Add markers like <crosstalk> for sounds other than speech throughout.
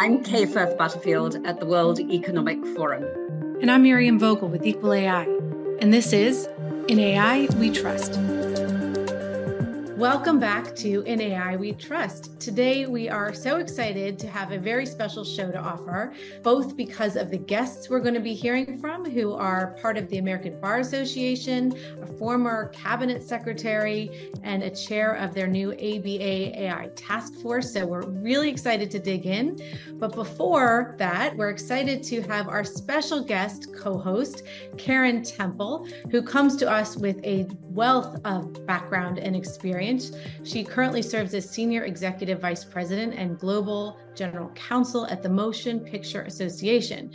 I'm Kay Firth Butterfield at the World Economic Forum. And I'm Miriam Vogel with Equal AI. And this is In AI We Trust. Welcome back to In AI We Trust. Today, we are so excited to have a very special show to offer, both because of the guests we're going to be hearing from, who are part of the American Bar Association, a former cabinet secretary, and a chair of their new ABA AI task force. So, we're really excited to dig in. But before that, we're excited to have our special guest co host, Karyn Temple, who comes to us with a wealth of background and experience she currently serves as Senior Executive Vice President and Global General Counsel at the Motion Picture Association.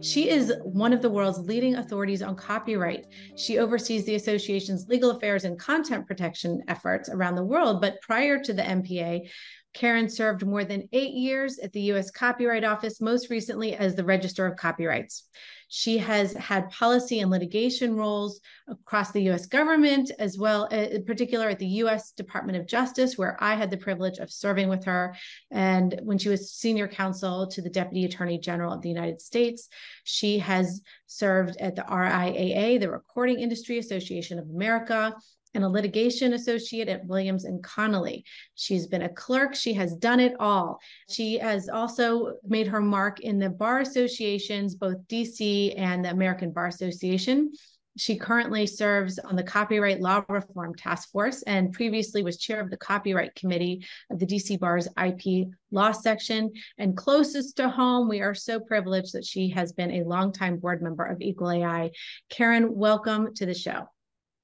She is one of the world's leading authorities on copyright. She oversees the association's legal affairs and content protection efforts around the world. But prior to the MPA, Karyn served more than eight years at the US Copyright Office, most recently as the Register of Copyrights. She has had policy and litigation roles across the US government, as well, uh, in particular at the US Department of Justice, where I had the privilege of serving with her. And when she was senior counsel to the Deputy Attorney General of the United States, she has served at the RIAA, the Recording Industry Association of America, and a litigation associate at Williams and Connolly. She's been a clerk. She has done it all. She has also made her mark in the bar associations, both DC and the American Bar Association. She currently serves on the Copyright Law Reform Task Force and previously was chair of the Copyright Committee of the DC Bar's IP Law Section. And closest to home, we are so privileged that she has been a longtime board member of Equal AI. Karyn, welcome to the show.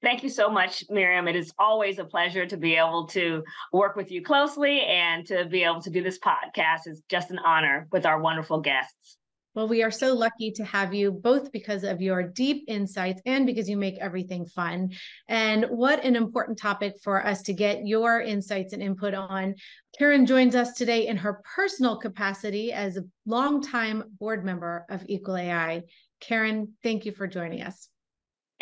Thank you so much, Miriam. It is always a pleasure to be able to work with you closely and to be able to do this podcast. It's just an honor with our wonderful guests. Well, we are so lucky to have you both because of your deep insights and because you make everything fun. And what an important topic for us to get your insights and input on. Karyn joins us today in her personal capacity as a longtime board member of Equal AI. Karyn, thank you for joining us.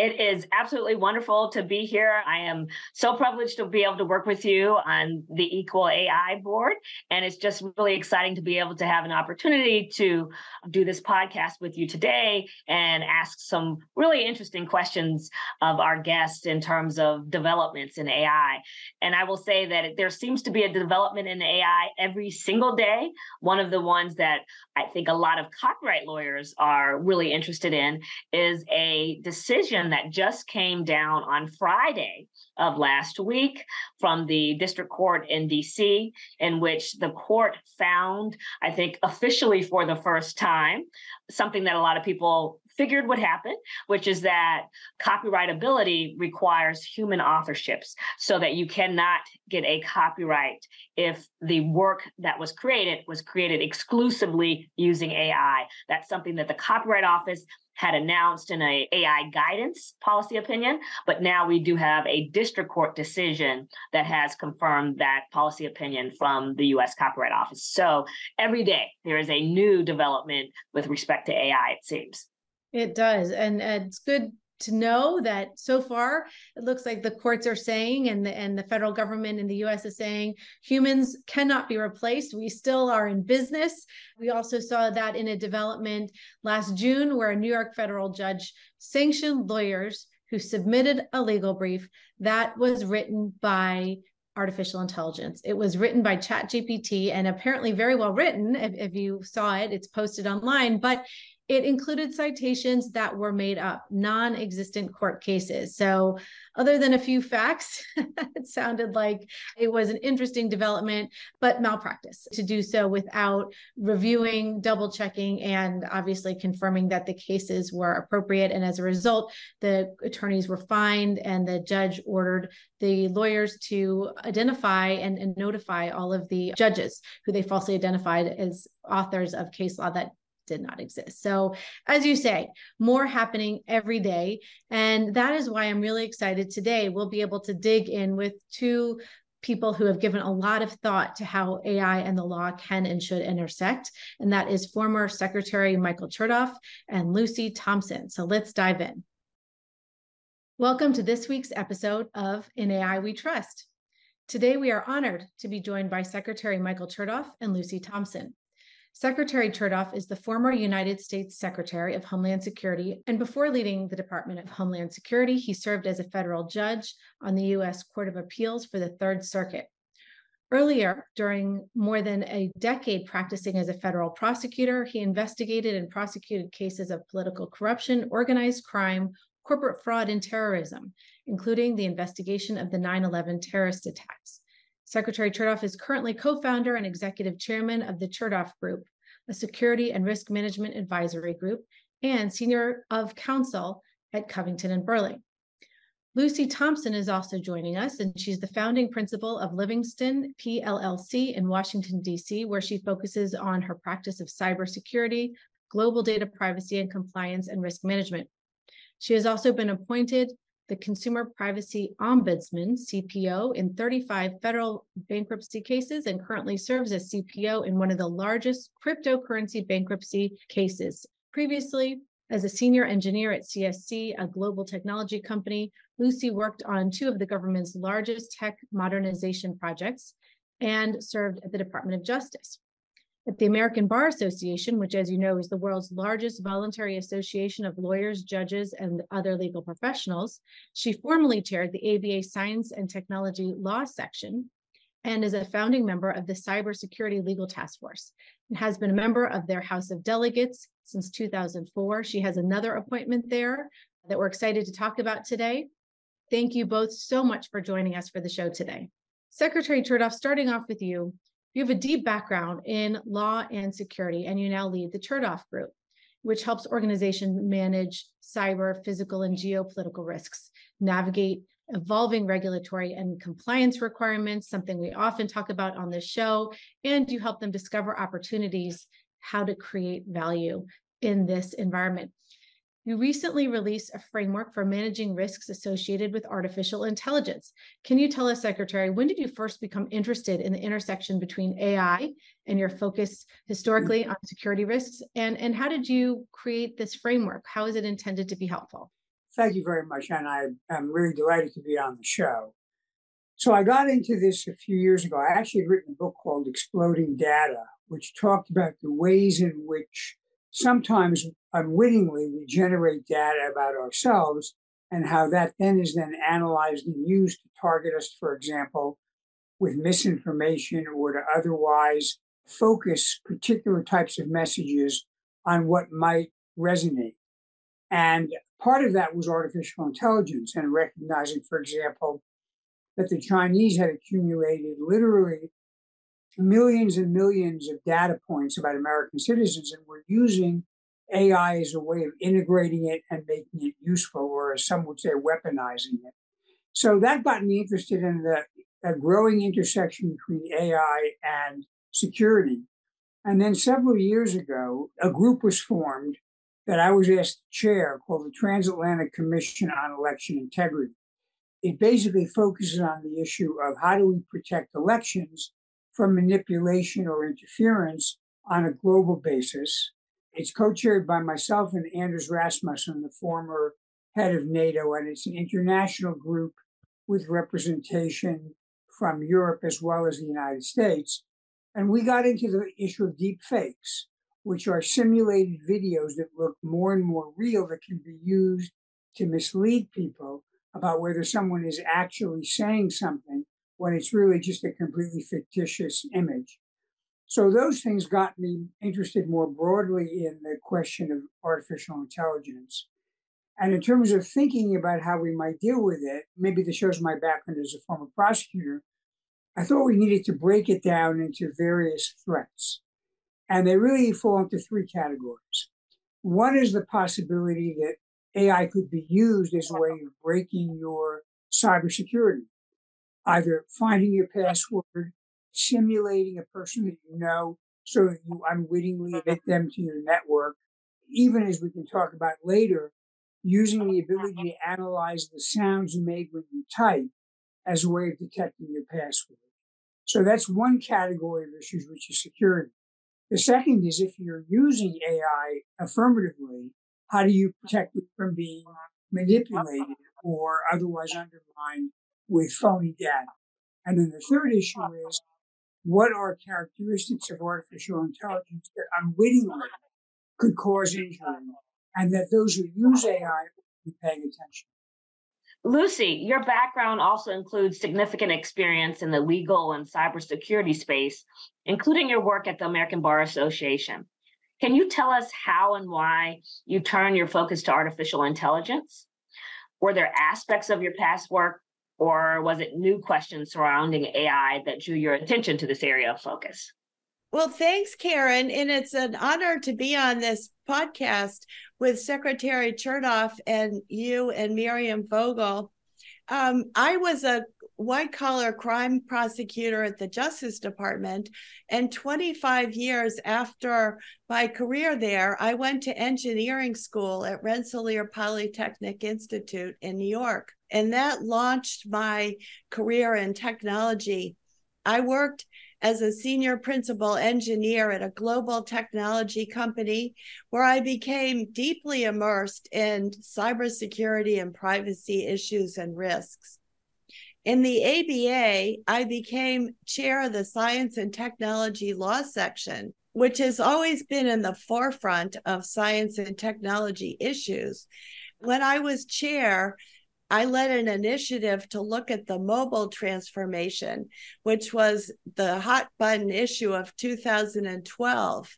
It is absolutely wonderful to be here. I am so privileged to be able to work with you on the Equal AI board. And it's just really exciting to be able to have an opportunity to do this podcast with you today and ask some really interesting questions of our guests in terms of developments in AI. And I will say that there seems to be a development in AI every single day. One of the ones that I think a lot of copyright lawyers are really interested in is a decision that just came down on Friday of last week from the district court in DC, in which the court found, I think officially for the first time, something that a lot of people figured would happen, which is that copyrightability requires human authorships so that you cannot get a copyright if the work that was created was created exclusively using AI. That's something that the Copyright Office had announced in a AI guidance policy opinion, but now we do have a district court decision that has confirmed that policy opinion from the US Copyright Office. So every day there is a new development with respect to AI, it seems. It does. And it's good to know that so far it looks like the courts are saying and the, and the federal government in the US is saying humans cannot be replaced. We still are in business. We also saw that in a development last June where a New York federal judge sanctioned lawyers who submitted a legal brief that was written by artificial intelligence. It was written by ChatGPT and apparently very well written. If, if you saw it, it's posted online, but it included citations that were made up, non existent court cases. So, other than a few facts, <laughs> it sounded like it was an interesting development, but malpractice to do so without reviewing, double checking, and obviously confirming that the cases were appropriate. And as a result, the attorneys were fined, and the judge ordered the lawyers to identify and, and notify all of the judges who they falsely identified as authors of case law that did not exist. So, as you say, more happening every day. And that is why I'm really excited today. We'll be able to dig in with two people who have given a lot of thought to how AI and the law can and should intersect. And that is former Secretary Michael Chertoff and Lucy Thomson. So, let's dive in. Welcome to this week's episode of In AI We Trust. Today, we are honored to be joined by Secretary Michael Chertoff and Lucy Thomson. Secretary Chertoff is the former United States Secretary of Homeland Security, and before leading the Department of Homeland Security, he served as a federal judge on the U.S. Court of Appeals for the Third Circuit. Earlier, during more than a decade practicing as a federal prosecutor, he investigated and prosecuted cases of political corruption, organized crime, corporate fraud, and terrorism, including the investigation of the 9 11 terrorist attacks. Secretary Chertoff is currently co founder and executive chairman of the Chertoff Group, a security and risk management advisory group, and senior of counsel at Covington and Burling. Lucy Thomson is also joining us, and she's the founding principal of Livingston PLLC in Washington, D.C., where she focuses on her practice of cybersecurity, global data privacy and compliance, and risk management. She has also been appointed the Consumer Privacy Ombudsman, CPO, in 35 federal bankruptcy cases and currently serves as CPO in one of the largest cryptocurrency bankruptcy cases. Previously, as a senior engineer at CSC, a global technology company, Lucy worked on two of the government's largest tech modernization projects and served at the Department of Justice. At the American Bar Association, which, as you know, is the world's largest voluntary association of lawyers, judges, and other legal professionals, she formerly chaired the ABA Science and Technology Law Section and is a founding member of the Cybersecurity Legal Task Force and has been a member of their House of Delegates since 2004. She has another appointment there that we're excited to talk about today. Thank you both so much for joining us for the show today. Secretary Chertoff, starting off with you, you have a deep background in law and security, and you now lead the Chertoff Group, which helps organizations manage cyber, physical, and geopolitical risks, navigate evolving regulatory and compliance requirements, something we often talk about on this show, and you help them discover opportunities, how to create value in this environment. You recently released a framework for managing risks associated with artificial intelligence. Can you tell us, Secretary, when did you first become interested in the intersection between AI and your focus historically mm. on security risks? And, and how did you create this framework? How is it intended to be helpful? Thank you very much. And I am really delighted to be on the show. So I got into this a few years ago. I actually had written a book called Exploding Data, which talked about the ways in which sometimes unwittingly we generate data about ourselves and how that then is then analyzed and used to target us, for example, with misinformation or to otherwise focus particular types of messages on what might resonate. And part of that was artificial intelligence and recognizing, for example, that the Chinese had accumulated literally millions and millions of data points about American citizens and were using AI is a way of integrating it and making it useful, or as some would say, weaponizing it. So that got me interested in the growing intersection between AI and security. And then several years ago, a group was formed that I was asked to chair called the Transatlantic Commission on Election Integrity. It basically focuses on the issue of how do we protect elections from manipulation or interference on a global basis. It's co chaired by myself and Anders Rasmussen, the former head of NATO, and it's an international group with representation from Europe as well as the United States. And we got into the issue of deep fakes, which are simulated videos that look more and more real that can be used to mislead people about whether someone is actually saying something when it's really just a completely fictitious image. So those things got me interested more broadly in the question of artificial intelligence. And in terms of thinking about how we might deal with it, maybe this shows my background as a former prosecutor. I thought we needed to break it down into various threats. And they really fall into three categories. One is the possibility that AI could be used as a way of breaking your cybersecurity either finding your password, simulating a person that you know so that you unwittingly mm-hmm. admit them to your network, even as we can talk about later, using the ability mm-hmm. to analyze the sounds you made when you type as a way of detecting your password. So that's one category of issues, which is security. The second is if you're using AI affirmatively, how do you protect it from being manipulated or otherwise undermined with phony data. And then the third issue is what are characteristics of artificial intelligence that unwittingly could cause injury, and that those who use AI be paying attention. Lucy, your background also includes significant experience in the legal and cybersecurity space, including your work at the American Bar Association. Can you tell us how and why you turn your focus to artificial intelligence? Were there aspects of your past work, or was it new questions surrounding AI that drew your attention to this area of focus? Well, thanks, Karyn. And it's an honor to be on this podcast with Secretary Chertoff and you and Miriam Vogel. Um, I was a white collar crime prosecutor at the Justice Department. And 25 years after my career there, I went to engineering school at Rensselaer Polytechnic Institute in New York. And that launched my career in technology. I worked as a senior principal engineer at a global technology company where I became deeply immersed in cybersecurity and privacy issues and risks. In the ABA, I became chair of the Science and Technology Law section, which has always been in the forefront of science and technology issues. When I was chair, I led an initiative to look at the mobile transformation, which was the hot button issue of 2012.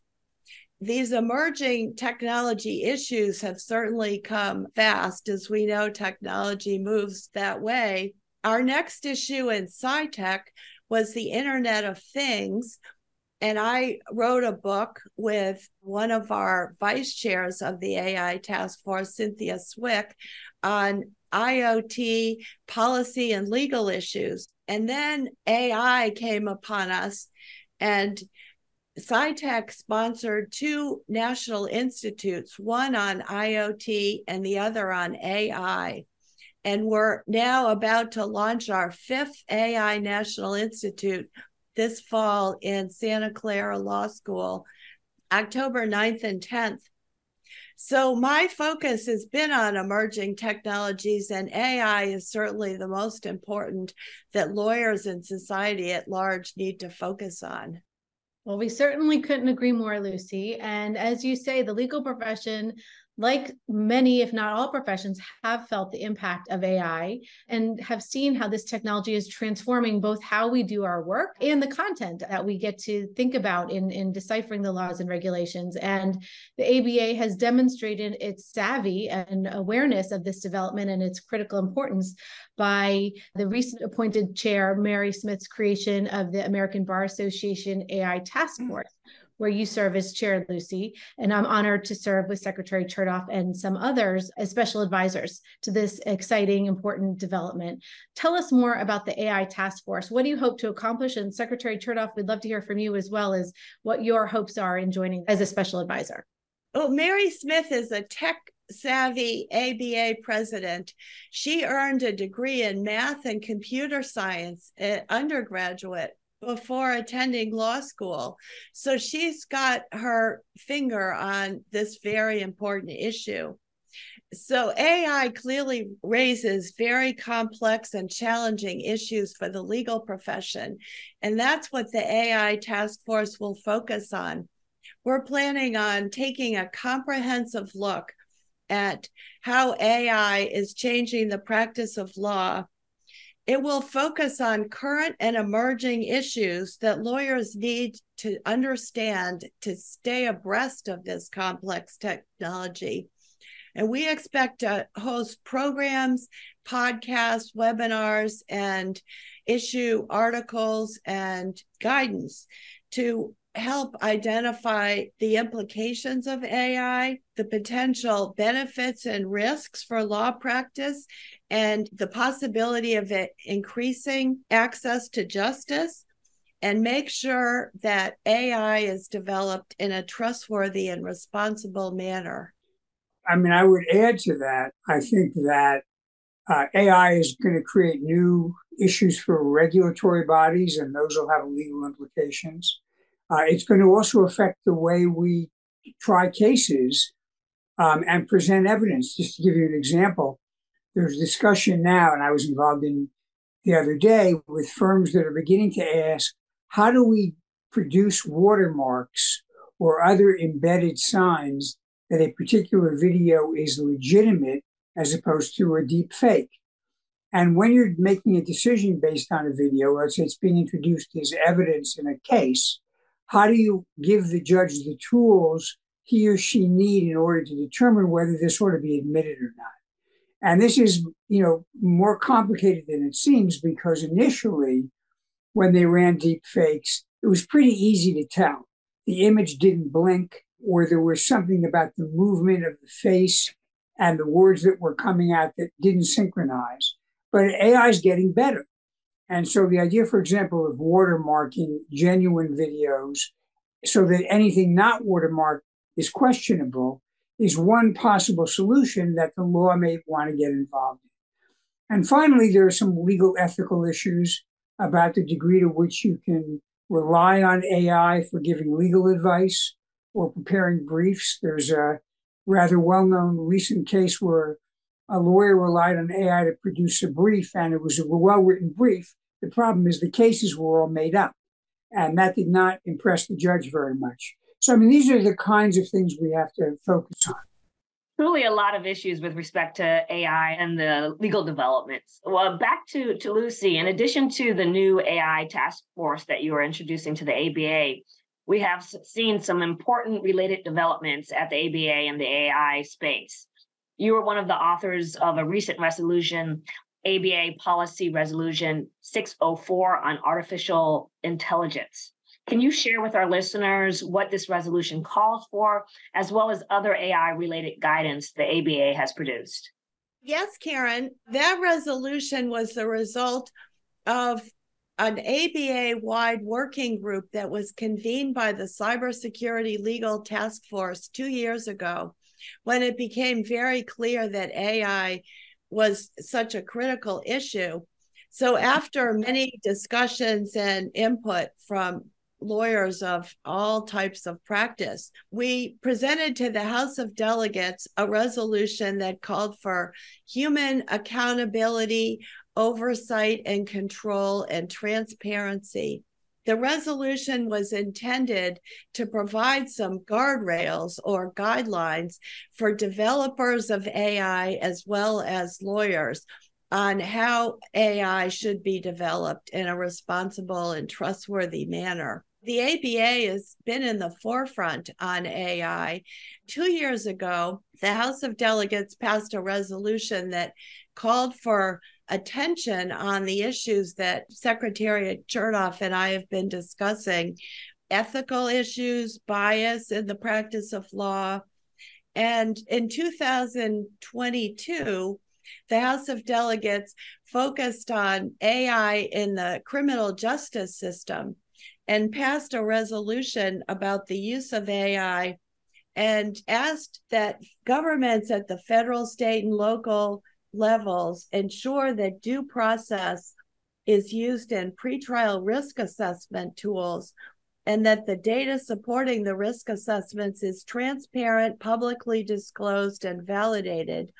These emerging technology issues have certainly come fast. As we know, technology moves that way. Our next issue in SciTech was the Internet of Things. And I wrote a book with one of our vice chairs of the AI task force, Cynthia Cwik, on IoT policy and legal issues. And then AI came upon us, and SciTech sponsored two national institutes, one on IoT and the other on AI. And we're now about to launch our fifth AI National Institute this fall in Santa Clara Law School, October 9th and 10th. So my focus has been on emerging technologies, and AI is certainly the most important that lawyers and society at large need to focus on. Well, we certainly couldn't agree more, Lucy. And as you say, the legal profession like many, if not all professions, have felt the impact of AI and have seen how this technology is transforming both how we do our work and the content that we get to think about in, in deciphering the laws and regulations. And the ABA has demonstrated its savvy and awareness of this development and its critical importance by the recent appointed chair, Mary Smith's creation of the American Bar Association AI Task mm. Force where you serve as chair, Lucy. And I'm honored to serve with Secretary Chertoff and some others as special advisors to this exciting, important development. Tell us more about the AI task force. What do you hope to accomplish? And Secretary Chertoff, we'd love to hear from you as well as what your hopes are in joining as a special advisor. Oh, Mary Smith is a tech savvy ABA president. She earned a degree in math and computer science at undergraduate before attending law school. So she's got her finger on this very important issue. So AI clearly raises very complex and challenging issues for the legal profession. And that's what the AI task force will focus on. We're planning on taking a comprehensive look at how AI is changing the practice of law it will focus on current and emerging issues that lawyers need to understand to stay abreast of this complex technology. And we expect to host programs, podcasts, webinars, and issue articles and guidance to help identify the implications of AI, the potential benefits and risks for law practice, and the possibility of it increasing access to justice, and make sure that AI is developed in a trustworthy and responsible manner. I mean, I would add to that. I think that uh, AI is going to create new issues for regulatory bodies, and those will have legal implications. Uh, it's going to also affect the way we try cases um, and present evidence. Just to give you an example, there's discussion now, and I was involved in the other day with firms that are beginning to ask how do we produce watermarks or other embedded signs that a particular video is legitimate as opposed to a deep fake. And when you're making a decision based on a video, let's say it's being introduced as evidence in a case, how do you give the judge the tools he or she need in order to determine whether this ought to be admitted or not? And this is, you know, more complicated than it seems because initially, when they ran deep fakes, it was pretty easy to tell. The image didn't blink, or there was something about the movement of the face and the words that were coming out that didn't synchronize. But AI is getting better. And so the idea, for example, of watermarking genuine videos so that anything not watermarked is questionable is one possible solution that the law may want to get involved in. And finally, there are some legal ethical issues about the degree to which you can rely on AI for giving legal advice or preparing briefs. There's a rather well known recent case where a lawyer relied on AI to produce a brief, and it was a well written brief. The problem is the cases were all made up, and that did not impress the judge very much. So, I mean, these are the kinds of things we have to focus on. Truly, a lot of issues with respect to AI and the legal developments. Well, back to, to Lucy, in addition to the new AI task force that you are introducing to the ABA, we have seen some important related developments at the ABA and the AI space. You were one of the authors of a recent resolution, ABA Policy Resolution 604 on artificial intelligence. Can you share with our listeners what this resolution calls for, as well as other AI related guidance the ABA has produced? Yes, Karyn. That resolution was the result of an ABA wide working group that was convened by the Cybersecurity Legal Task Force two years ago when it became very clear that AI was such a critical issue. So, after many discussions and input from lawyers of all types of practice. We presented to the House of Delegates a resolution that called for human accountability, oversight and control, and transparency. The resolution was intended to provide some guardrails or guidelines for developers of AI as well as lawyers on how AI should be developed in a responsible and trustworthy manner. The ABA has been in the forefront on AI. Two years ago, the House of Delegates passed a resolution that called for attention on the issues that Secretary Chertoff and I have been discussing ethical issues, bias in the practice of law. And in 2022, the House of Delegates focused on AI in the criminal justice system and passed a resolution about the use of AI and asked that governments at the federal, state, and local levels ensure that due process is used in pretrial risk assessment tools and that the data supporting the risk assessments is transparent, publicly disclosed, and validated.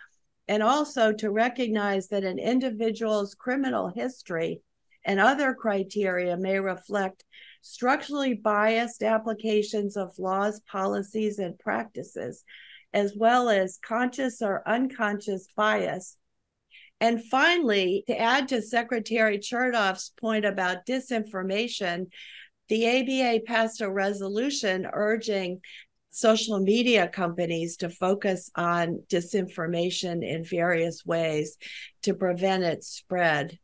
And also to recognize that an individual's criminal history and other criteria may reflect structurally biased applications of laws, policies, and practices, as well as conscious or unconscious bias and finally, to add to Secretary Chertoff's point about disinformation, the ABA passed a resolution urging social media companies to focus on disinformation in various ways to prevent its spread.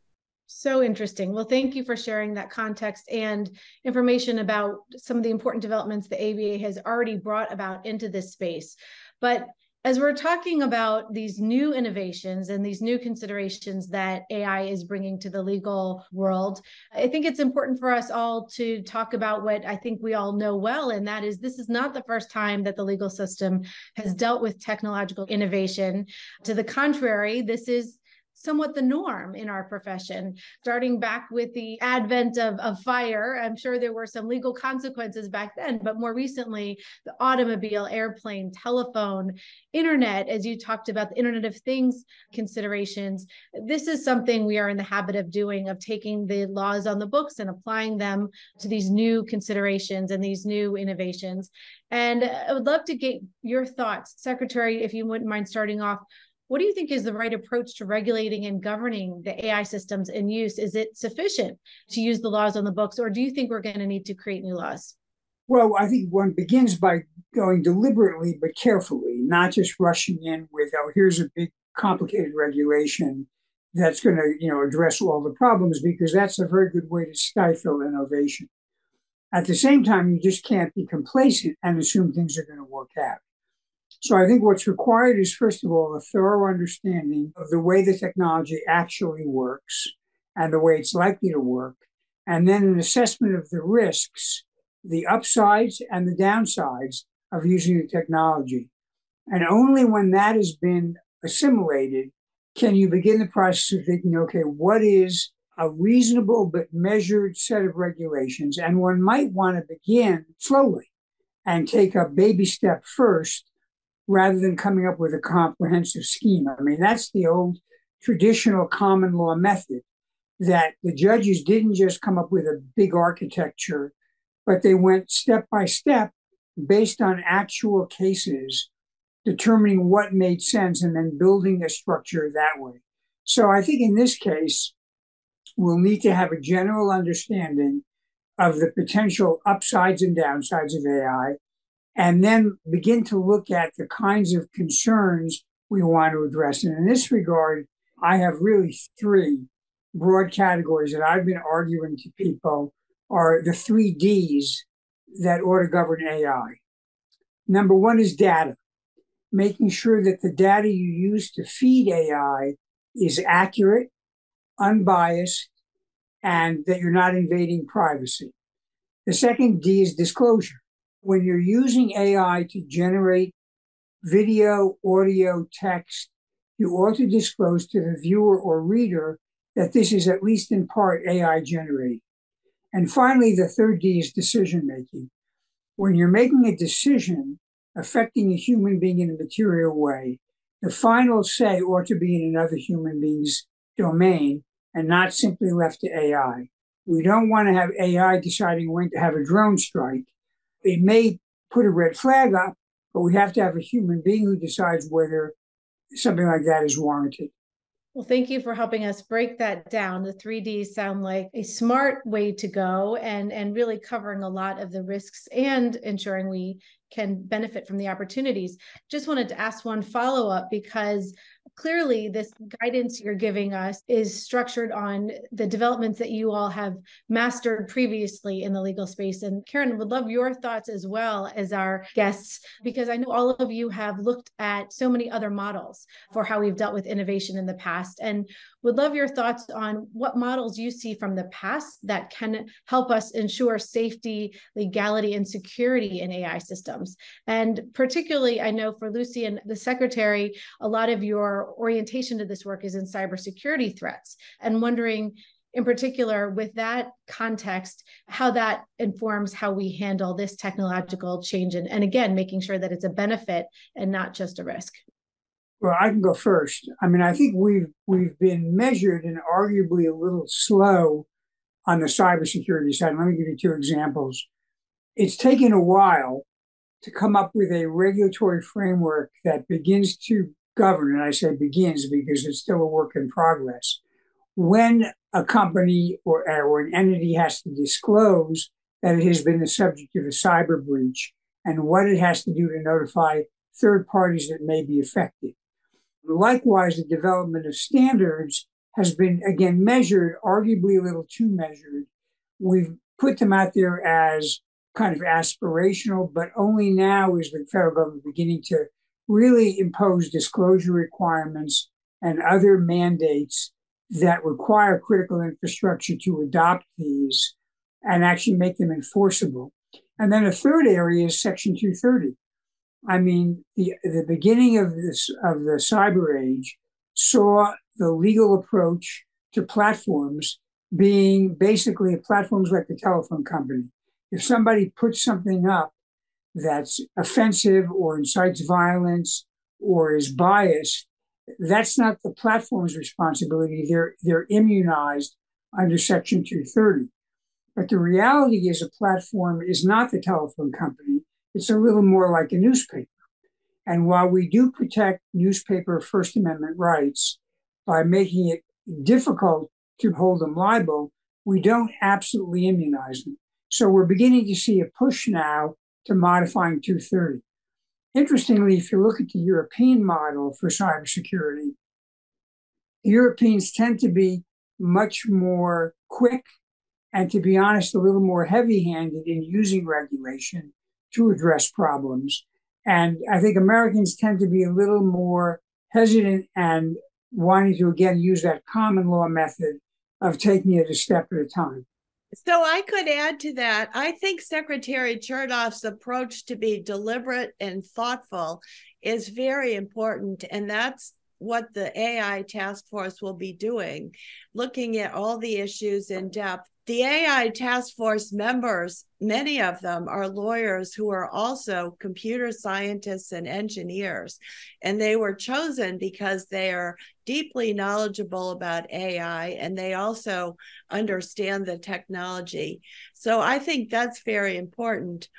So interesting. Well, thank you for sharing that context and information about some of the important developments the ABA has already brought about into this space. But as we're talking about these new innovations and these new considerations that AI is bringing to the legal world, I think it's important for us all to talk about what I think we all know well, and that is this is not the first time that the legal system has dealt with technological innovation. To the contrary, this is somewhat the norm in our profession. Starting back with the advent of, of fire, I'm sure there were some legal consequences back then, but more recently, the automobile, airplane, telephone, internet, as you talked about the Internet of Things considerations. This is something we are in the habit of doing, of taking the laws on the books and applying them to these new considerations and these new innovations. And uh, I would love to get your thoughts, Secretary, if you wouldn't mind starting off what do you think is the right approach to regulating and governing the AI systems in use? Is it sufficient to use the laws on the books, or do you think we're going to need to create new laws? Well, I think one begins by going deliberately but carefully, not just rushing in with, oh, here's a big complicated regulation that's going to, you know, address all the problems, because that's a very good way to stifle innovation. At the same time, you just can't be complacent and assume things are going to work out. So I think what's required is, first of all, a thorough understanding of the way the technology actually works and the way it's likely to work, and then an assessment of the risks, the upsides and the downsides of using the technology. And only when that has been assimilated can you begin the process of thinking, okay, what is a reasonable but measured set of regulations? And one might want to begin slowly and take a baby step first rather than coming up with a comprehensive scheme. I mean, that's the old traditional common law method that the judges didn't just come up with a big architecture, but they went step by step based on actual cases, determining what made sense and then building a structure that way. So I think in this case, we'll need to have a general understanding of the potential upsides and downsides of AI and then begin to look at the kinds of concerns we want to address. And in this regard, I have really three broad categories that I've been arguing to people are the three D's that ought to govern AI. Number one is data, making sure that the data you use to feed AI is accurate, unbiased, and that you're not invading privacy. The second D is disclosure when you're using AI to generate video, audio, text, you ought to disclose to the viewer or reader that this is at least in part AI generated. And finally, the third D is decision making. When you're making a decision affecting a human being in a material way, the final say ought to be in another human being's domain and not simply left to AI. We don't want to have AI deciding when to have a drone strike it may put a red flag up, but we have to have a human being who decides whether something like that is warranted. Well, thank you for helping us break that down. The 3Ds sound like a smart way to go and, and really covering a lot of the risks and ensuring we can benefit from the opportunities. Just wanted to ask one follow up because clearly this guidance you're giving us is structured on the developments that you all have mastered previously in the legal space. And karyn would love your thoughts as well as our guests because i know all of you have looked at so many other models for how we've dealt with innovation in the past. And would love your thoughts on what models you see from the past that can help us ensure safety, legality, and security in AI systems. And particularly, I know for Lucy and the secretary, a lot of your orientation to this work is in cybersecurity threats and wondering in particular with that context how that informs how we handle this technological change and, and again making sure that it's a benefit and not just a risk well, I can go first. I mean, I think we've we've been measured and arguably a little slow on the cybersecurity side. Let me give you two examples. It's taken a while to come up with a regulatory framework that begins to govern, and I say begins because it's still a work in progress. When a company or, or an entity has to disclose that it has been the subject of a cyber breach and what it has to do to notify third parties that may be affected. Likewise, the development of standards has been, again, measured, arguably a little too measured. We've put them out there as kind of aspirational, but only now is the federal government beginning to really impose disclosure requirements and other mandates that require critical infrastructure to adopt these and actually make them enforceable. And then a third area is Section 230. I mean, the the beginning of this of the cyber age saw the legal approach to platforms being basically platforms like the telephone company. If somebody puts something up that's offensive or incites violence or is biased, that's not the platform's responsibility. They're they're immunized under Section 230. But the reality is a platform is not the telephone company. It's a little more like a newspaper. And while we do protect newspaper First Amendment rights by making it difficult to hold them liable, we don't absolutely immunize them. So we're beginning to see a push now to modifying 230. Interestingly, if you look at the European model for cybersecurity, Europeans tend to be much more quick and, to be honest, a little more heavy handed in using regulation to address problems. And I think Americans tend to be a little more hesitant and wanting to, again, use that common law method of taking it a step at a time. So I could add to that. I think Secretary Chertoff's approach to be deliberate and thoughtful is very important. And that's what the AI task force will be doing, looking at all the issues in depth the AI task force members, many of them are lawyers who are also computer scientists and engineers. And they were chosen because they are deeply knowledgeable about AI and they also understand the technology. So I think that's very important.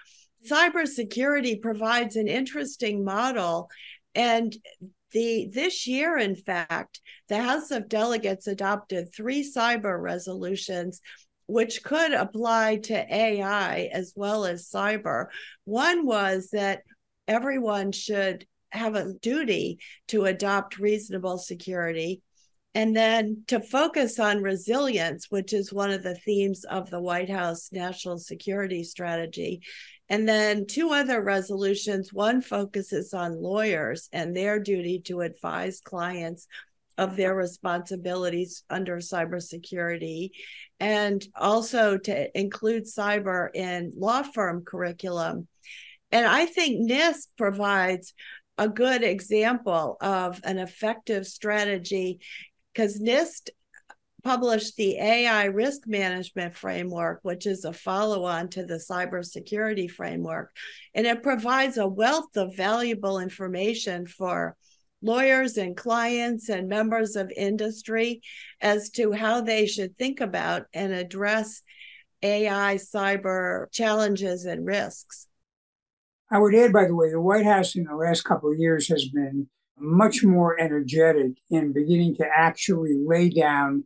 Cybersecurity provides an interesting model. And the this year in fact the house of delegates adopted three cyber resolutions which could apply to AI as well as cyber. One was that everyone should have a duty to adopt reasonable security. And then to focus on resilience, which is one of the themes of the White House national security strategy. And then two other resolutions one focuses on lawyers and their duty to advise clients of their responsibilities under cybersecurity and also to include cyber in law firm curriculum. And I think NIST provides a good example of an effective strategy because NIST published the AI risk management framework, which is a follow on to the cybersecurity framework. And it provides a wealth of valuable information for lawyers and clients and members of industry as to how they should think about and address AI cyber challenges and risks. I would add, by the way, the White House in the last couple of years has been much more energetic in beginning to actually lay down,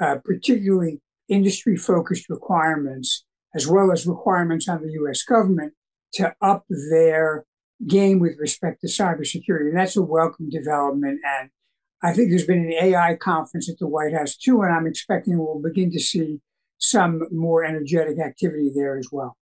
uh, particularly industry focused requirements, as well as requirements on the US government to up their game with respect to cybersecurity. And that's a welcome development. And I think there's been an AI conference at the White House too, and I'm expecting we'll begin to see some more energetic activity there as well.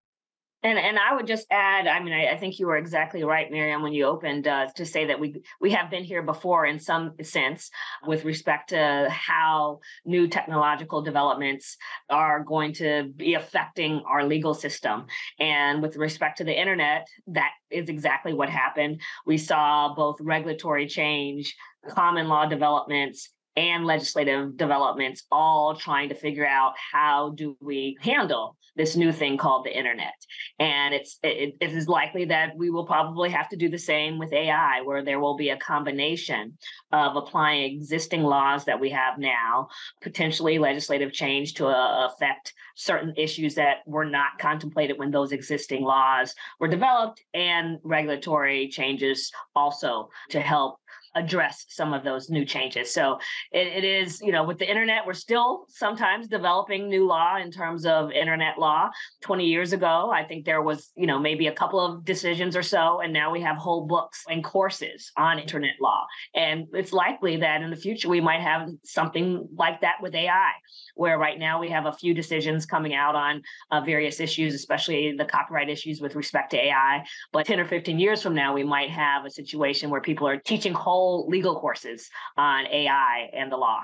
And and I would just add, I mean, I, I think you were exactly right, Miriam, when you opened uh, to say that we we have been here before in some sense with respect to how new technological developments are going to be affecting our legal system. And with respect to the internet, that is exactly what happened. We saw both regulatory change, common law developments, and legislative developments all trying to figure out how do we handle this new thing called the internet. And it's it, it is likely that we will probably have to do the same with ai where there will be a combination of applying existing laws that we have now potentially legislative change to uh, affect certain issues that were not contemplated when those existing laws were developed and regulatory changes also to help address some of those new changes. So it, it is, you know, with the internet, we're still sometimes developing new law in terms of internet law. 20 years ago, I think there was, you know, maybe a couple of decisions or so, and now we have whole books and courses on internet law. And it's likely that in the future we might have something like that with AI, where right now we have a few decisions coming out on uh, various issues, especially the copyright issues with respect to AI. But 10 or 15 years from now, we might have a situation where people are teaching whole legal courses on AI and the law.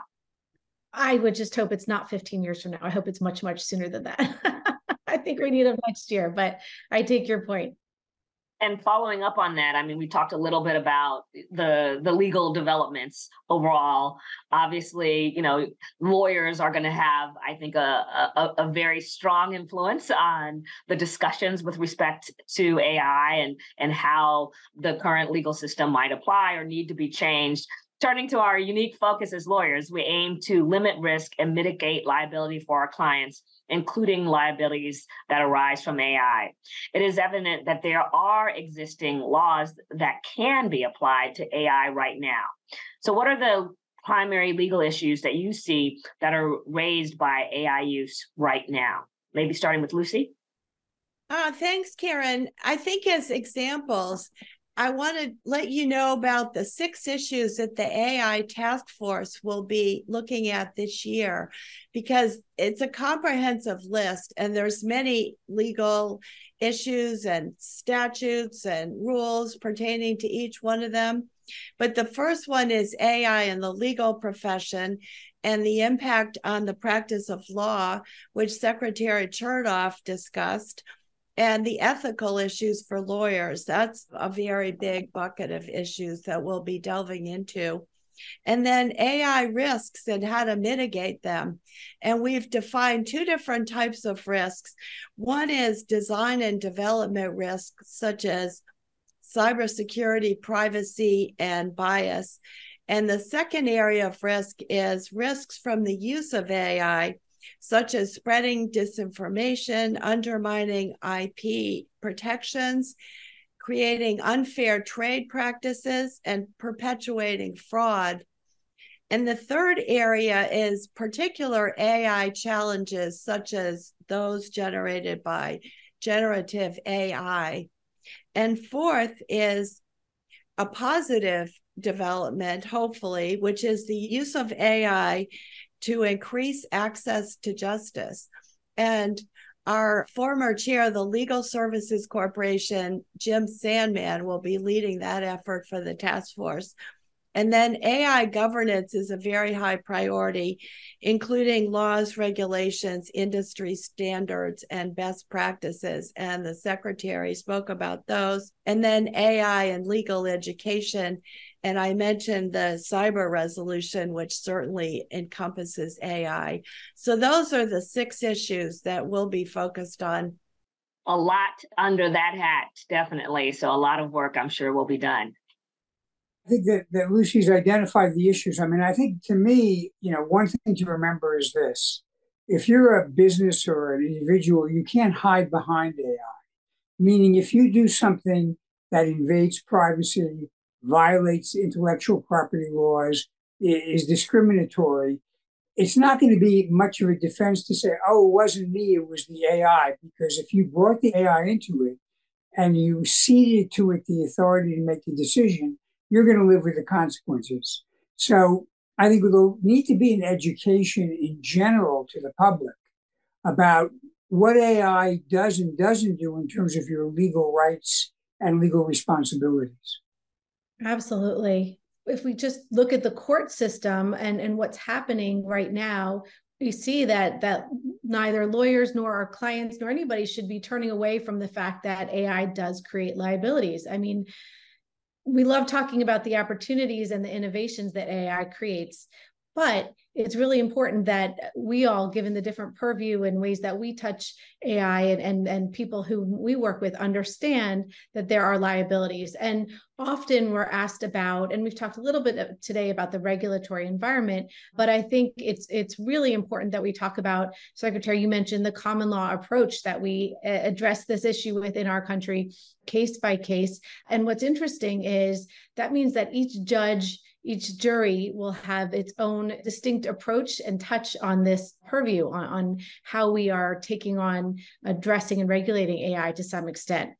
I would just hope it's not 15 years from now. I hope it's much, much sooner than that. <laughs> I think we need them next year, but I take your point. And following up on that, I mean, we talked a little bit about the the legal developments overall. Obviously, you know, lawyers are going to have, I think, a, a, a very strong influence on the discussions with respect to AI and and how the current legal system might apply or need to be changed. Turning to our unique focus as lawyers, we aim to limit risk and mitigate liability for our clients, including liabilities that arise from AI. It is evident that there are existing laws that can be applied to AI right now. So, what are the primary legal issues that you see that are raised by AI use right now? Maybe starting with Lucy. Uh, thanks, Karyn. I think as examples, I want to let you know about the six issues that the AI task force will be looking at this year because it's a comprehensive list and there's many legal issues and statutes and rules pertaining to each one of them. But the first one is AI in the legal profession and the impact on the practice of law, which Secretary Chertoff discussed and the ethical issues for lawyers. That's a very big bucket of issues that we'll be delving into. And then AI risks and how to mitigate them. And we've defined two different types of risks. One is design and development risks, such as cybersecurity, privacy, and bias. And the second area of risk is risks from the use of AI, such as spreading disinformation, undermining IP protections, creating unfair trade practices, and perpetuating fraud. And the third area is particular AI challenges, such as those generated by generative AI. And fourth is a positive development, hopefully, which is the use of AI to increase access to justice. And our former chair of the Legal Services Corporation, Jim Sandman, will be leading that effort for the task force. And then AI governance is a very high priority, including laws, regulations, industry standards, and best practices. And the secretary spoke about those. And then AI and legal education and I mentioned the cyber resolution, which certainly encompasses AI. So those are the six issues that we'll be focused on. A lot under that hat, definitely. So a lot of work, I'm sure, will be done. I think that, that Lucy's identified the issues. I mean, I think to me, you know, one thing to remember is this if you're a business or an individual, you can't hide behind AI. Meaning, if you do something that invades privacy, violates intellectual property laws, is discriminatory, it's not going to be much of a defense to say, oh, it wasn't me, it was the AI. Because if you brought the AI into it and you ceded to it the authority to make the decision, you're going to live with the consequences. So I think there'll need to be an education in general to the public about what AI does and doesn't do in terms of your legal rights and legal responsibilities. Absolutely. If we just look at the court system and, and what's happening right now, we see that that neither lawyers nor our clients nor anybody should be turning away from the fact that AI does create liabilities. I mean, we love talking about the opportunities and the innovations that AI creates, but it's really important that we all, given the different purview and ways that we touch AI and, and, and people who we work with, understand that there are liabilities. And often we're asked about, and we've talked a little bit today about the regulatory environment, but I think it's it's really important that we talk about, Secretary, you mentioned the common law approach that we eh, address this issue within our country case by case. And what's interesting is that means that each judge each jury will have its own distinct approach and touch on this purview on, on how we are taking on addressing and regulating AI to some extent.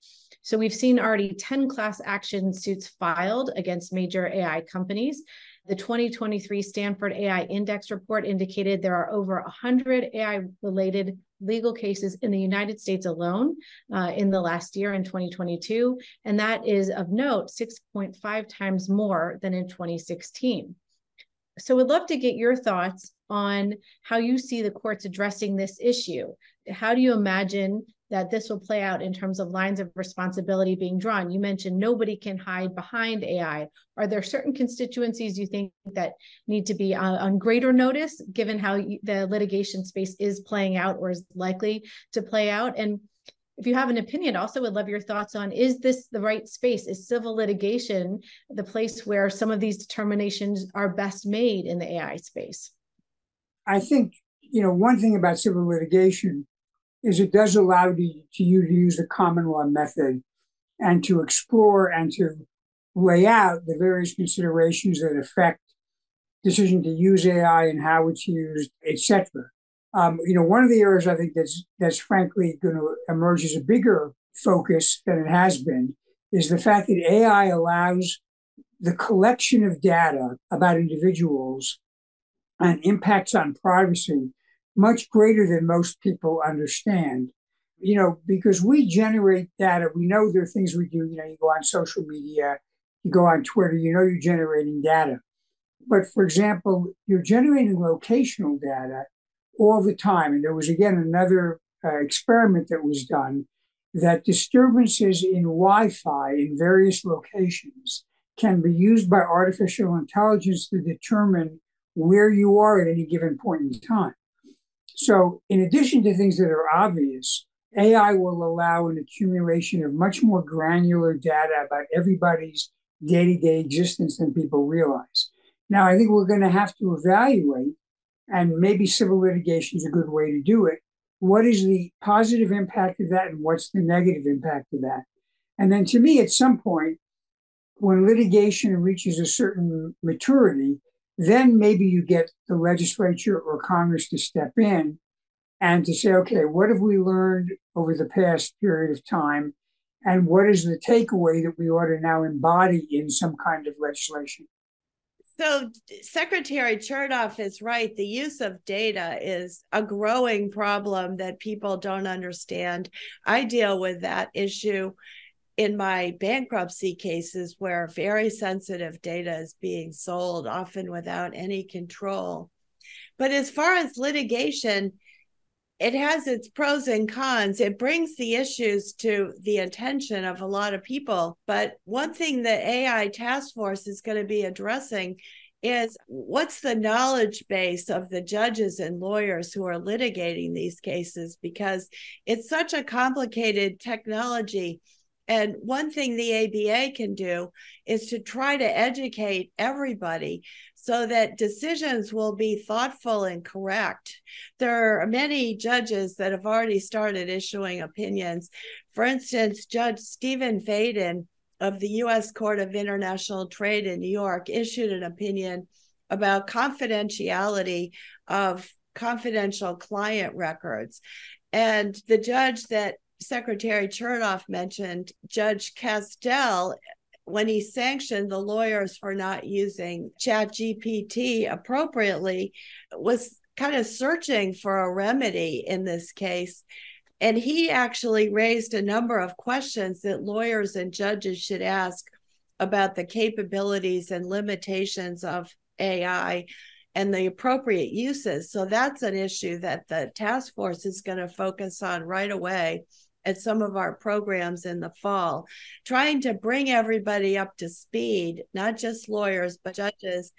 So we've seen already 10 class action suits filed against major AI companies. The 2023 Stanford AI Index report indicated there are over 100 AI related legal cases in the United States alone uh, in the last year in 2022. And that is of note 6.5 times more than in 2016. So we'd love to get your thoughts on how you see the courts addressing this issue. How do you imagine that this will play out in terms of lines of responsibility being drawn? You mentioned nobody can hide behind AI. Are there certain constituencies you think that need to be on, on greater notice, given how the litigation space is playing out or is likely to play out? And if you have an opinion, also would love your thoughts on is this the right space? Is civil litigation the place where some of these determinations are best made in the AI space? I think, you know, one thing about civil litigation is it does allow you to, you to use the common law method and to explore and to lay out the various considerations that affect decision to use AI and how it's used, etc. Um, you know, one of the areas I think that's that's frankly going to emerge as a bigger focus than it has been is the fact that AI allows the collection of data about individuals and impacts on privacy much greater than most people understand. You know, because we generate data, we know there are things we do. You know, you go on social media, you go on Twitter, you know you're generating data. But for example, you're generating locational data all the time. And there was again another uh, experiment that was done that disturbances in Wi Fi in various locations can be used by artificial intelligence to determine where you are at any given point in time. So, in addition to things that are obvious, AI will allow an accumulation of much more granular data about everybody's day to day existence than people realize. Now, I think we're going to have to evaluate and maybe civil litigation is a good way to do it. What is the positive impact of that, and what's the negative impact of that? And then, to me, at some point, when litigation reaches a certain maturity, then maybe you get the legislature or Congress to step in and to say, okay, what have we learned over the past period of time? And what is the takeaway that we ought to now embody in some kind of legislation? So, Secretary Chertoff is right. The use of data is a growing problem that people don't understand. I deal with that issue in my bankruptcy cases where very sensitive data is being sold, often without any control. But as far as litigation, it has its pros and cons. It brings the issues to the attention of a lot of people. But one thing the AI task force is going to be addressing is what's the knowledge base of the judges and lawyers who are litigating these cases? Because it's such a complicated technology. And one thing the ABA can do is to try to educate everybody so that decisions will be thoughtful and correct. There are many judges that have already started issuing opinions. For instance, Judge Stephen Vaden of the U.S. Court of International Trade in New York issued an opinion about confidentiality of confidential client records. And the judge that Secretary Chertoff mentioned, Judge Castel, when he sanctioned the lawyers for not using Chat GPT appropriately, was kind of searching for a remedy in this case. And he actually raised a number of questions that lawyers and judges should ask about the capabilities and limitations of AI and the appropriate uses. So that's an issue that the task force is going to focus on right away at some of our programs in the fall, trying to bring everybody up to speed, not just lawyers, but judges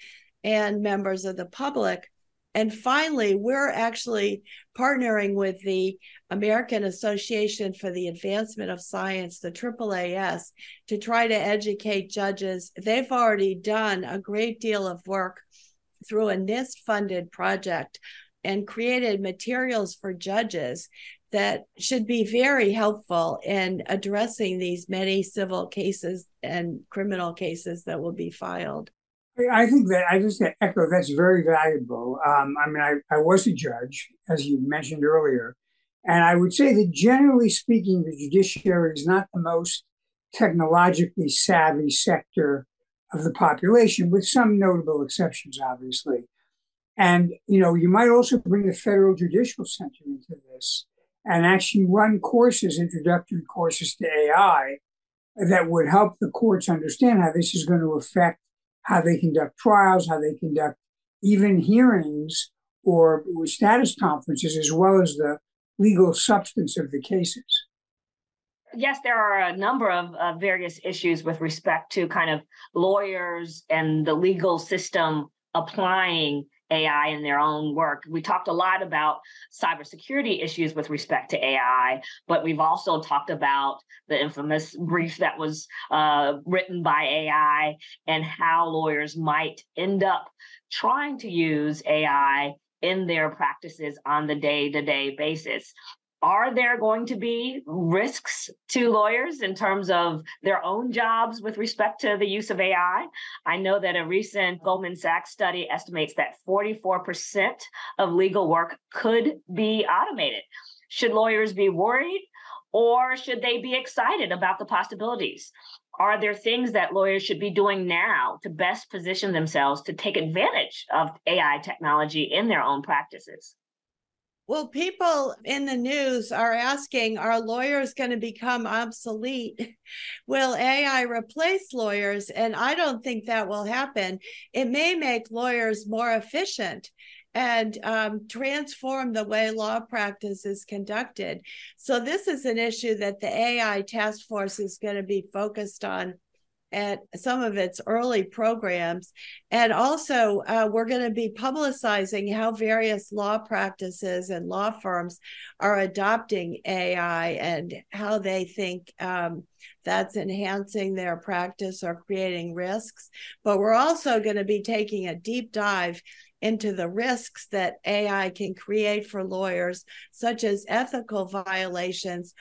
and members of the public. And finally, we're actually partnering with the American Association for the Advancement of Science, the AAAS, to try to educate judges. They've already done a great deal of work through a NIST funded project and created materials for judges that should be very helpful in addressing these many civil cases and criminal cases that will be filed. I think that I just echo that's very valuable. Um, I mean, I, I was a judge, as you mentioned earlier, and I would say that generally speaking, the judiciary is not the most technologically savvy sector of the population, with some notable exceptions, obviously. And you know, you might also bring the federal judicial center into this and actually run courses, introductory courses to AI that would help the courts understand how this is going to affect how they conduct trials, how they conduct even hearings or status conferences, as well as the legal substance of the cases? Yes, there are a number of uh, various issues with respect to kind of lawyers and the legal system applying AI in their own work. We talked a lot about cybersecurity issues with respect to AI, but we've also talked about the infamous brief that was uh, written by AI and how lawyers might end up trying to use AI in their practices on the day to day basis are there going to be risks to lawyers in terms of their own jobs with respect to the use of AI? I know that a recent Goldman Sachs study estimates that 44% of legal work could be automated. Should lawyers be worried or should they be excited about the possibilities? Are there things that lawyers should be doing now to best position themselves to take advantage of AI technology in their own practices? Well, people in the news are asking Are lawyers going to become obsolete? <laughs> will AI replace lawyers? And I don't think that will happen. It may make lawyers more efficient and um, transform the way law practice is conducted. So, this is an issue that the AI task force is going to be focused on at some of its early programs. And also, uh, we're going to be publicizing how various law practices and law firms are adopting AI and how they think um, that's enhancing their practice or creating risks. But we're also going to be taking a deep dive into the risks that AI can create for lawyers, such as ethical violations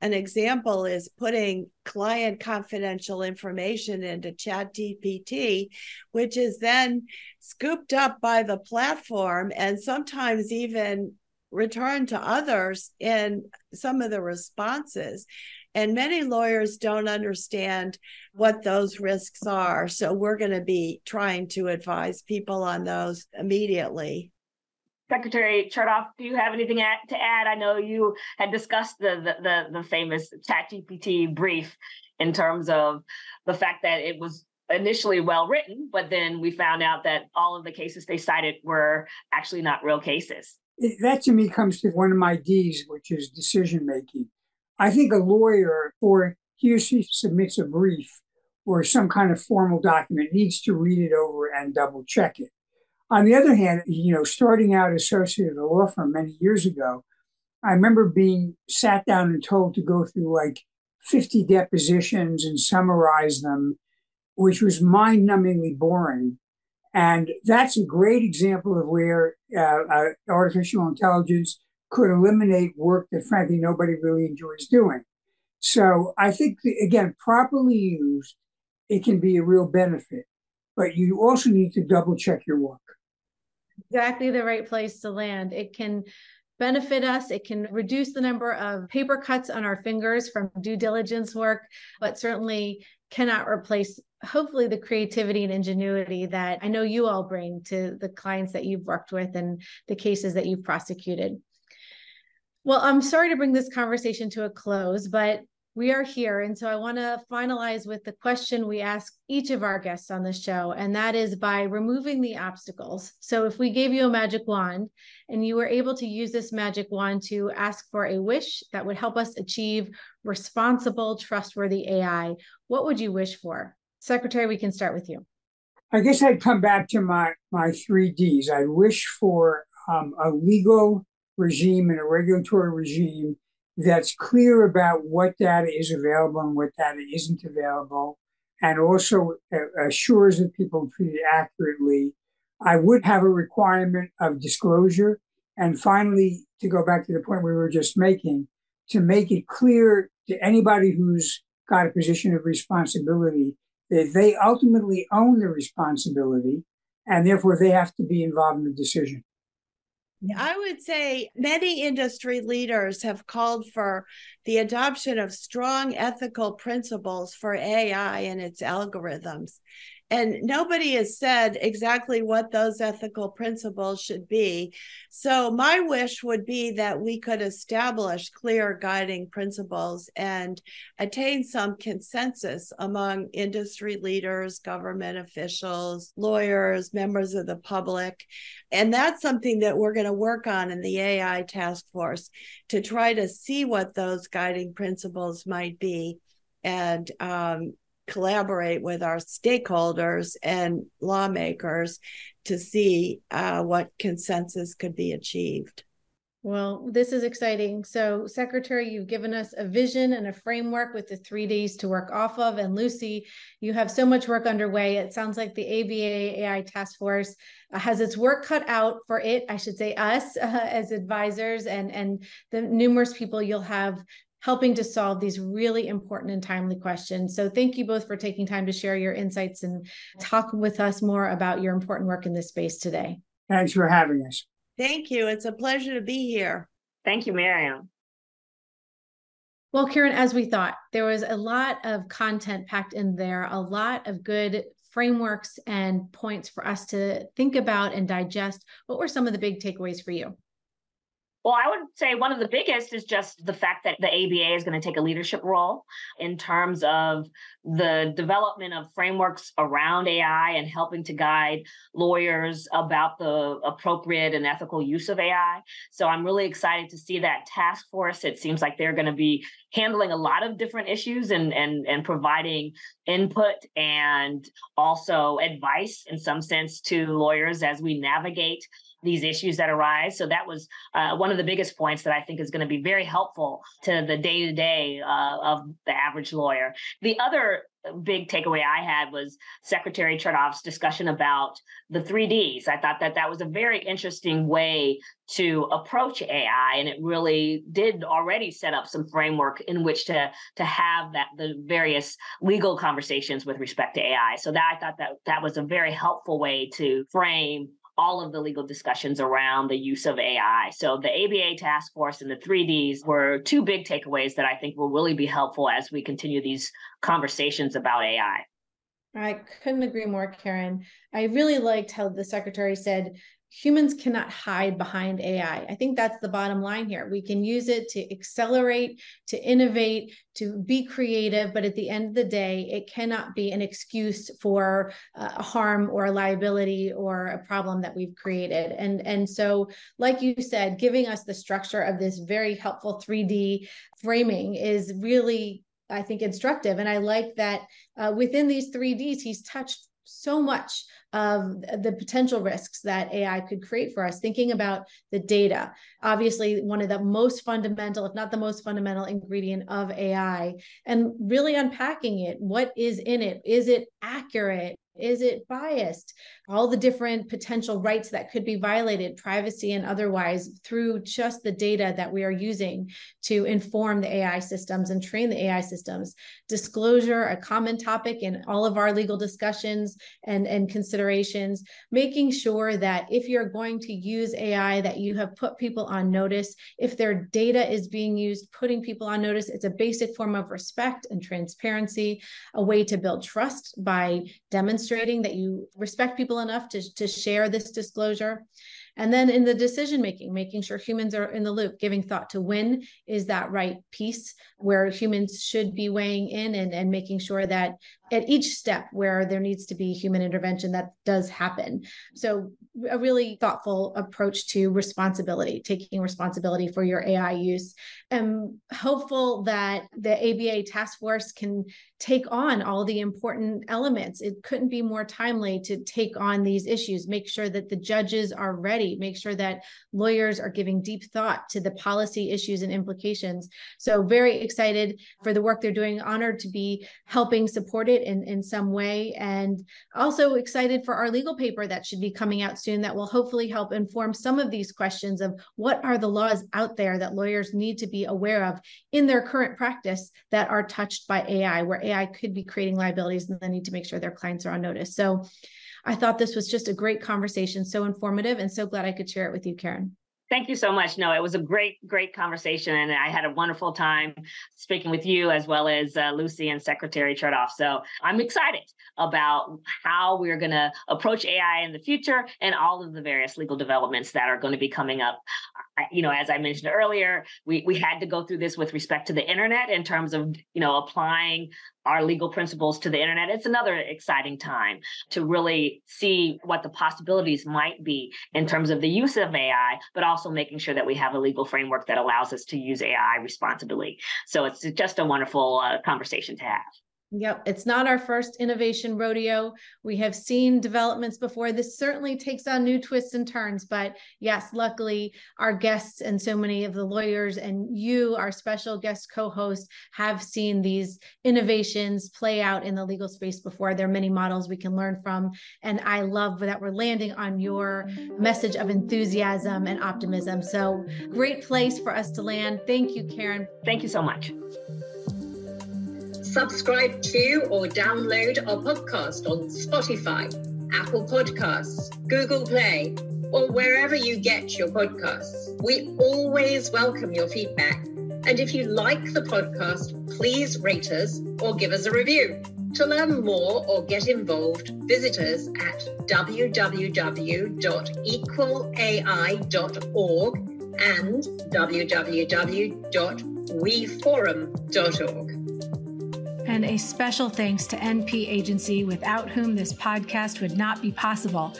an example is putting client confidential information into ChatGPT, which is then scooped up by the platform and sometimes even returned to others in some of the responses. And many lawyers don't understand what those risks are. So we're going to be trying to advise people on those immediately. Secretary Chertoff, do you have anything to add? I know you had discussed the the the, the famous ChatGPT brief in terms of the fact that it was initially well written, but then we found out that all of the cases they cited were actually not real cases. That to me comes to one of my D's, which is decision making. I think a lawyer, or he or she submits a brief or some kind of formal document, needs to read it over and double check it. On the other hand, you know, starting out associate at a law firm many years ago, I remember being sat down and told to go through like 50 depositions and summarize them, which was mind numbingly boring. And that's a great example of where uh, uh, artificial intelligence could eliminate work that, frankly, nobody really enjoys doing. So I think, again, properly used, it can be a real benefit. But you also need to double check your work exactly the right place to land. It can benefit us. It can reduce the number of paper cuts on our fingers from due diligence work, but certainly cannot replace, hopefully, the creativity and ingenuity that I know you all bring to the clients that you've worked with and the cases that you've prosecuted. Well, I'm sorry to bring this conversation to a close, but we are here. And so I want to finalize with the question we ask each of our guests on the show, and that is by removing the obstacles. So if we gave you a magic wand and you were able to use this magic wand to ask for a wish that would help us achieve responsible, trustworthy AI, what would you wish for? Secretary, we can start with you. I guess I'd come back to my, my three Ds. I wish for um, a legal regime and a regulatory regime that's clear about what data is available and what data isn't available, and also uh, assures that people treat it accurately. I would have a requirement of disclosure. And finally, to go back to the point we were just making, to make it clear to anybody who's got a position of responsibility that they ultimately own the responsibility and therefore they have to be involved in the decision. Mm-hmm. I would say many industry leaders have called for the adoption of strong ethical principles for AI and its algorithms. And nobody has said exactly what those ethical principles should be. So, my wish would be that we could establish clear guiding principles and attain some consensus among industry leaders, government officials, lawyers, members of the public. And that's something that we're going to work on in the AI task force to try to see what those guiding principles might be and um, collaborate with our stakeholders and lawmakers to see uh, what consensus could be achieved. Well, this is exciting. So, Secretary, you've given us a vision and a framework with the three Ds to work off of. And Lucy, you have so much work underway. It sounds like the ABA AI Task Force uh, has its work cut out for it. I should say us <laughs> uh, as advisors and and the numerous people you'll have helping to solve these really important and timely questions. So thank you both for taking time to share your insights and talk with us more about your important work in this space today. Thanks for having us. Thank you. It's a pleasure to be here. Thank you, Miriam. Well, Karyn, as we thought, there was a lot of content packed in there, a lot of good frameworks and points for us to think about and digest. What were some of the big takeaways for you? Well, I would say one of the biggest is just the fact that the ABA is going to take a leadership role in terms of the development of frameworks around AI and helping to guide lawyers about the appropriate and ethical use of AI. So I'm really excited to see that task force. It seems like they're going to be handling a lot of different issues and and and providing input and also advice in some sense to lawyers as we navigate these issues that arise. So that was uh, one of the biggest points that I think is going to be very helpful to the day to day of the average lawyer. The other big takeaway I had was Secretary Chertoff's discussion about the three Ds. I thought that that was a very interesting way to approach AI, and it really did already set up some framework in which to to have that the various legal conversations with respect to AI. So that I thought that that was a very helpful way to frame all of the legal discussions around the use of AI. So the ABA task force and the 3Ds were two big takeaways that I think will really be helpful as we continue these conversations about AI. I couldn't agree more, Karyn. I really liked how the secretary said humans cannot hide behind AI. I think that's the bottom line here. We can use it to accelerate, to innovate, to be creative, but at the end of the day, it cannot be an excuse for uh, harm or a liability or a problem that we've created. And, and so, like you said, giving us the structure of this very helpful 3D framing is really I think instructive. And I like that uh, within these three Ds, he's touched so much of the potential risks that AI could create for us, thinking about the data. Obviously, one of the most fundamental, if not the most fundamental ingredient of AI, and really unpacking it. What is in it? Is it accurate? Is it biased? All the different potential rights that could be violated, privacy and otherwise, through just the data that we are using to inform the AI systems and train the AI systems. Disclosure, a common topic in all of our legal discussions and, and considerations, making sure that if you're going to use AI, that you have put people on notice. If their data is being used, putting people on notice, it's a basic form of respect and transparency, a way to build trust by demonstrating demonstrating that you respect people enough to, to share this disclosure. And then in the decision making, making sure humans are in the loop, giving thought to when is that right piece where humans should be weighing in and, and making sure that at each step where there needs to be human intervention, that does happen. So, a really thoughtful approach to responsibility, taking responsibility for your AI use. I'm hopeful that the ABA task force can take on all the important elements. It couldn't be more timely to take on these issues, make sure that the judges are ready, make sure that lawyers are giving deep thought to the policy issues and implications. So, very excited for the work they're doing, honored to be helping support it in, in some way, and also excited for our legal paper that should be coming out soon that will hopefully help inform some of these questions of what are the laws out there that lawyers need to be aware of in their current practice that are touched by AI, where AI could be creating liabilities and they need to make sure their clients are on notice. So I thought this was just a great conversation, so informative, and so glad I could share it with you, Karyn. Thank you so much. No, it was a great, great conversation, and I had a wonderful time speaking with you as well as uh, Lucy and Secretary Chertoff. So I'm excited about how we're going to approach AI in the future and all of the various legal developments that are going to be coming up. You know, as I mentioned earlier, we we had to go through this with respect to the internet in terms of you know applying our legal principles to the internet. It's another exciting time to really see what the possibilities might be in terms of the use of AI, but also making sure that we have a legal framework that allows us to use AI responsibly. So it's just a wonderful uh, conversation to have. Yep, it's not our first innovation rodeo. We have seen developments before. This certainly takes on new twists and turns, but yes, luckily, our guests and so many of the lawyers and you, our special guest co host, have seen these innovations play out in the legal space before. There are many models we can learn from. And I love that we're landing on your message of enthusiasm and optimism. So, great place for us to land. Thank you, Karyn. Thank you so much subscribe to or download our podcast on Spotify, Apple Podcasts, Google Play, or wherever you get your podcasts. We always welcome your feedback. And if you like the podcast, please rate us or give us a review. To learn more or get involved, visit us at www.equalai.org and www.weforum.org. And a special thanks to NP Agency, without whom this podcast would not be possible.